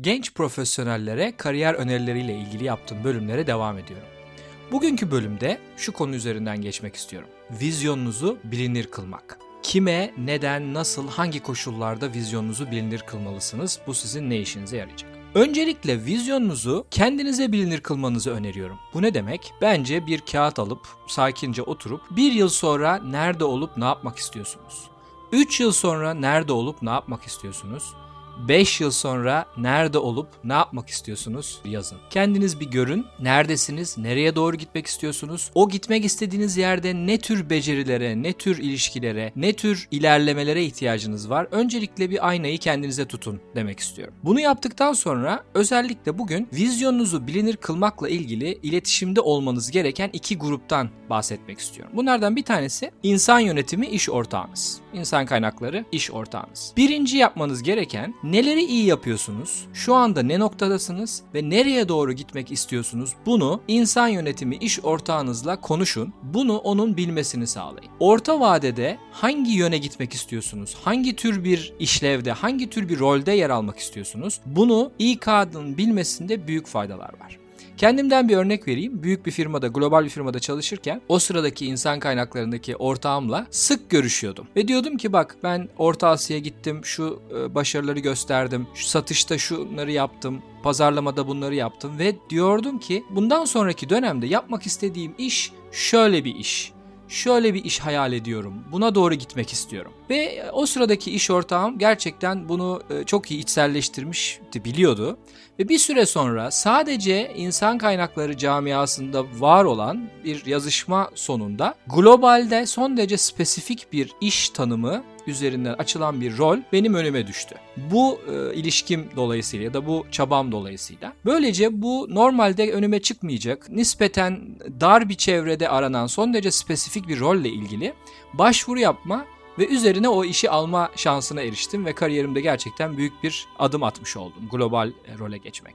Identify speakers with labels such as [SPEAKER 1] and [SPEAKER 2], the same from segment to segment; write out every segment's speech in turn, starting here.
[SPEAKER 1] Genç profesyonellere kariyer önerileriyle ilgili yaptığım bölümlere devam ediyorum. Bugünkü bölümde şu konu üzerinden geçmek istiyorum. Vizyonunuzu bilinir kılmak. Kime, neden, nasıl, hangi koşullarda vizyonunuzu bilinir kılmalısınız? Bu sizin ne işinize yarayacak? Öncelikle vizyonunuzu kendinize bilinir kılmanızı öneriyorum. Bu ne demek? Bence bir kağıt alıp sakince oturup bir yıl sonra nerede olup ne yapmak istiyorsunuz? 3 yıl sonra nerede olup ne yapmak istiyorsunuz? 5 yıl sonra nerede olup ne yapmak istiyorsunuz yazın. Kendiniz bir görün. Neredesiniz? Nereye doğru gitmek istiyorsunuz? O gitmek istediğiniz yerde ne tür becerilere, ne tür ilişkilere, ne tür ilerlemelere ihtiyacınız var? Öncelikle bir aynayı kendinize tutun demek istiyorum. Bunu yaptıktan sonra özellikle bugün vizyonunuzu bilinir kılmakla ilgili iletişimde olmanız gereken iki gruptan bahsetmek istiyorum. Bunlardan bir tanesi insan yönetimi iş ortağınız. İnsan kaynakları iş ortağınız. Birinci yapmanız gereken Neleri iyi yapıyorsunuz? Şu anda ne noktadasınız ve nereye doğru gitmek istiyorsunuz? Bunu insan yönetimi iş ortağınızla konuşun. Bunu onun bilmesini sağlayın. Orta vadede hangi yöne gitmek istiyorsunuz? Hangi tür bir işlevde, hangi tür bir rolde yer almak istiyorsunuz? Bunu İK'nın bilmesinde büyük faydalar var. Kendimden bir örnek vereyim. Büyük bir firmada, global bir firmada çalışırken o sıradaki insan kaynaklarındaki ortağımla sık görüşüyordum. Ve diyordum ki bak ben Orta Asya'ya gittim, şu e, başarıları gösterdim, şu satışta şunları yaptım, pazarlamada bunları yaptım ve diyordum ki bundan sonraki dönemde yapmak istediğim iş şöyle bir iş şöyle bir iş hayal ediyorum. Buna doğru gitmek istiyorum. Ve o sıradaki iş ortağım gerçekten bunu e, çok iyi içselleştirmişti, biliyordu. Ve bir süre sonra sadece insan kaynakları camiasında var olan bir yazışma sonunda globalde son derece spesifik bir iş tanımı üzerinden açılan bir rol benim önüme düştü. Bu e, ilişkim dolayısıyla ya da bu çabam dolayısıyla. Böylece bu normalde önüme çıkmayacak, nispeten dar bir çevrede aranan son derece spesifik bir rolle ilgili başvuru yapma ve üzerine o işi alma şansına eriştim ve kariyerimde gerçekten büyük bir adım atmış oldum global e, role geçmek.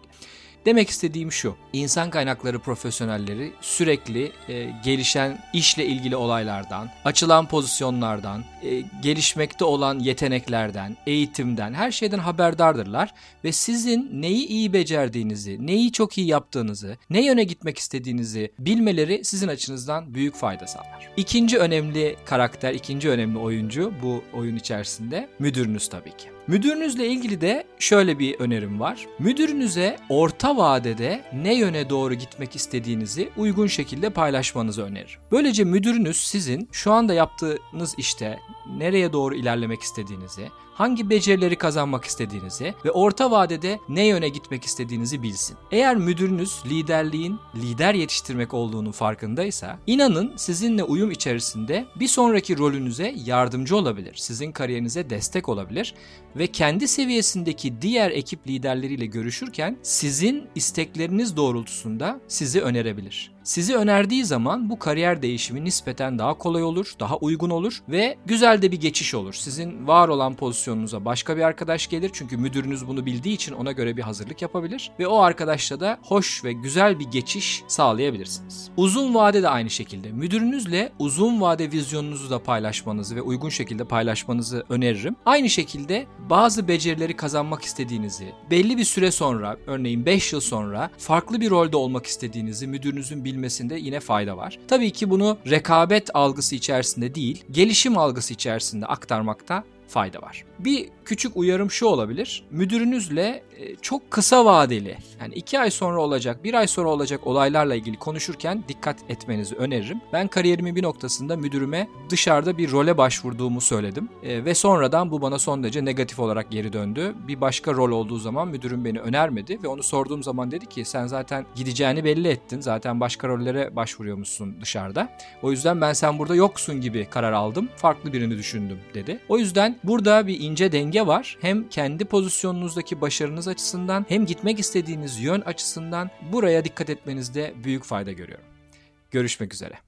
[SPEAKER 1] Demek istediğim şu. İnsan kaynakları profesyonelleri sürekli e, gelişen işle ilgili olaylardan, açılan pozisyonlardan, e, gelişmekte olan yeteneklerden, eğitimden, her şeyden haberdardırlar ve sizin neyi iyi becerdiğinizi, neyi çok iyi yaptığınızı, ne yöne gitmek istediğinizi bilmeleri sizin açınızdan büyük fayda sağlar. İkinci önemli karakter, ikinci önemli oyuncu bu oyun içerisinde müdürünüz tabii ki. Müdürünüzle ilgili de şöyle bir önerim var. Müdürünüze orta vadede ne yöne doğru gitmek istediğinizi uygun şekilde paylaşmanızı öneririm. Böylece müdürünüz sizin şu anda yaptığınız işte nereye doğru ilerlemek istediğinizi, hangi becerileri kazanmak istediğinizi ve orta vadede ne yöne gitmek istediğinizi bilsin. Eğer müdürünüz liderliğin lider yetiştirmek olduğunu farkındaysa inanın sizinle uyum içerisinde bir sonraki rolünüze yardımcı olabilir. Sizin kariyerinize destek olabilir ve kendi seviyesindeki diğer ekip liderleriyle görüşürken sizin istekleriniz doğrultusunda sizi önerebilir. Sizi önerdiği zaman bu kariyer değişimi nispeten daha kolay olur, daha uygun olur ve güzel de bir geçiş olur. Sizin var olan pozisyonunuza başka bir arkadaş gelir çünkü müdürünüz bunu bildiği için ona göre bir hazırlık yapabilir ve o arkadaşla da hoş ve güzel bir geçiş sağlayabilirsiniz. Uzun vade de aynı şekilde müdürünüzle uzun vade vizyonunuzu da paylaşmanızı ve uygun şekilde paylaşmanızı öneririm. Aynı şekilde bazı becerileri kazanmak istediğinizi, belli bir süre sonra örneğin 5 yıl sonra farklı bir rolde olmak istediğinizi müdürünüzün bilmesinde yine fayda var. Tabii ki bunu rekabet algısı içerisinde değil, gelişim algısı içerisinde aktarmakta fayda var. Bir küçük uyarım şu olabilir. Müdürünüzle e, çok kısa vadeli yani iki ay sonra olacak, bir ay sonra olacak olaylarla ilgili konuşurken dikkat etmenizi öneririm. Ben kariyerimin bir noktasında müdürüme dışarıda bir role başvurduğumu söyledim. E, ve sonradan bu bana son derece negatif olarak geri döndü. Bir başka rol olduğu zaman müdürüm beni önermedi ve onu sorduğum zaman dedi ki sen zaten gideceğini belli ettin. Zaten başka rollere başvuruyormuşsun dışarıda. O yüzden ben sen burada yoksun gibi karar aldım. Farklı birini düşündüm dedi. O yüzden burada bir ince denge var. Hem kendi pozisyonunuzdaki başarınız açısından hem gitmek istediğiniz yön açısından buraya dikkat etmenizde büyük fayda görüyorum. Görüşmek üzere.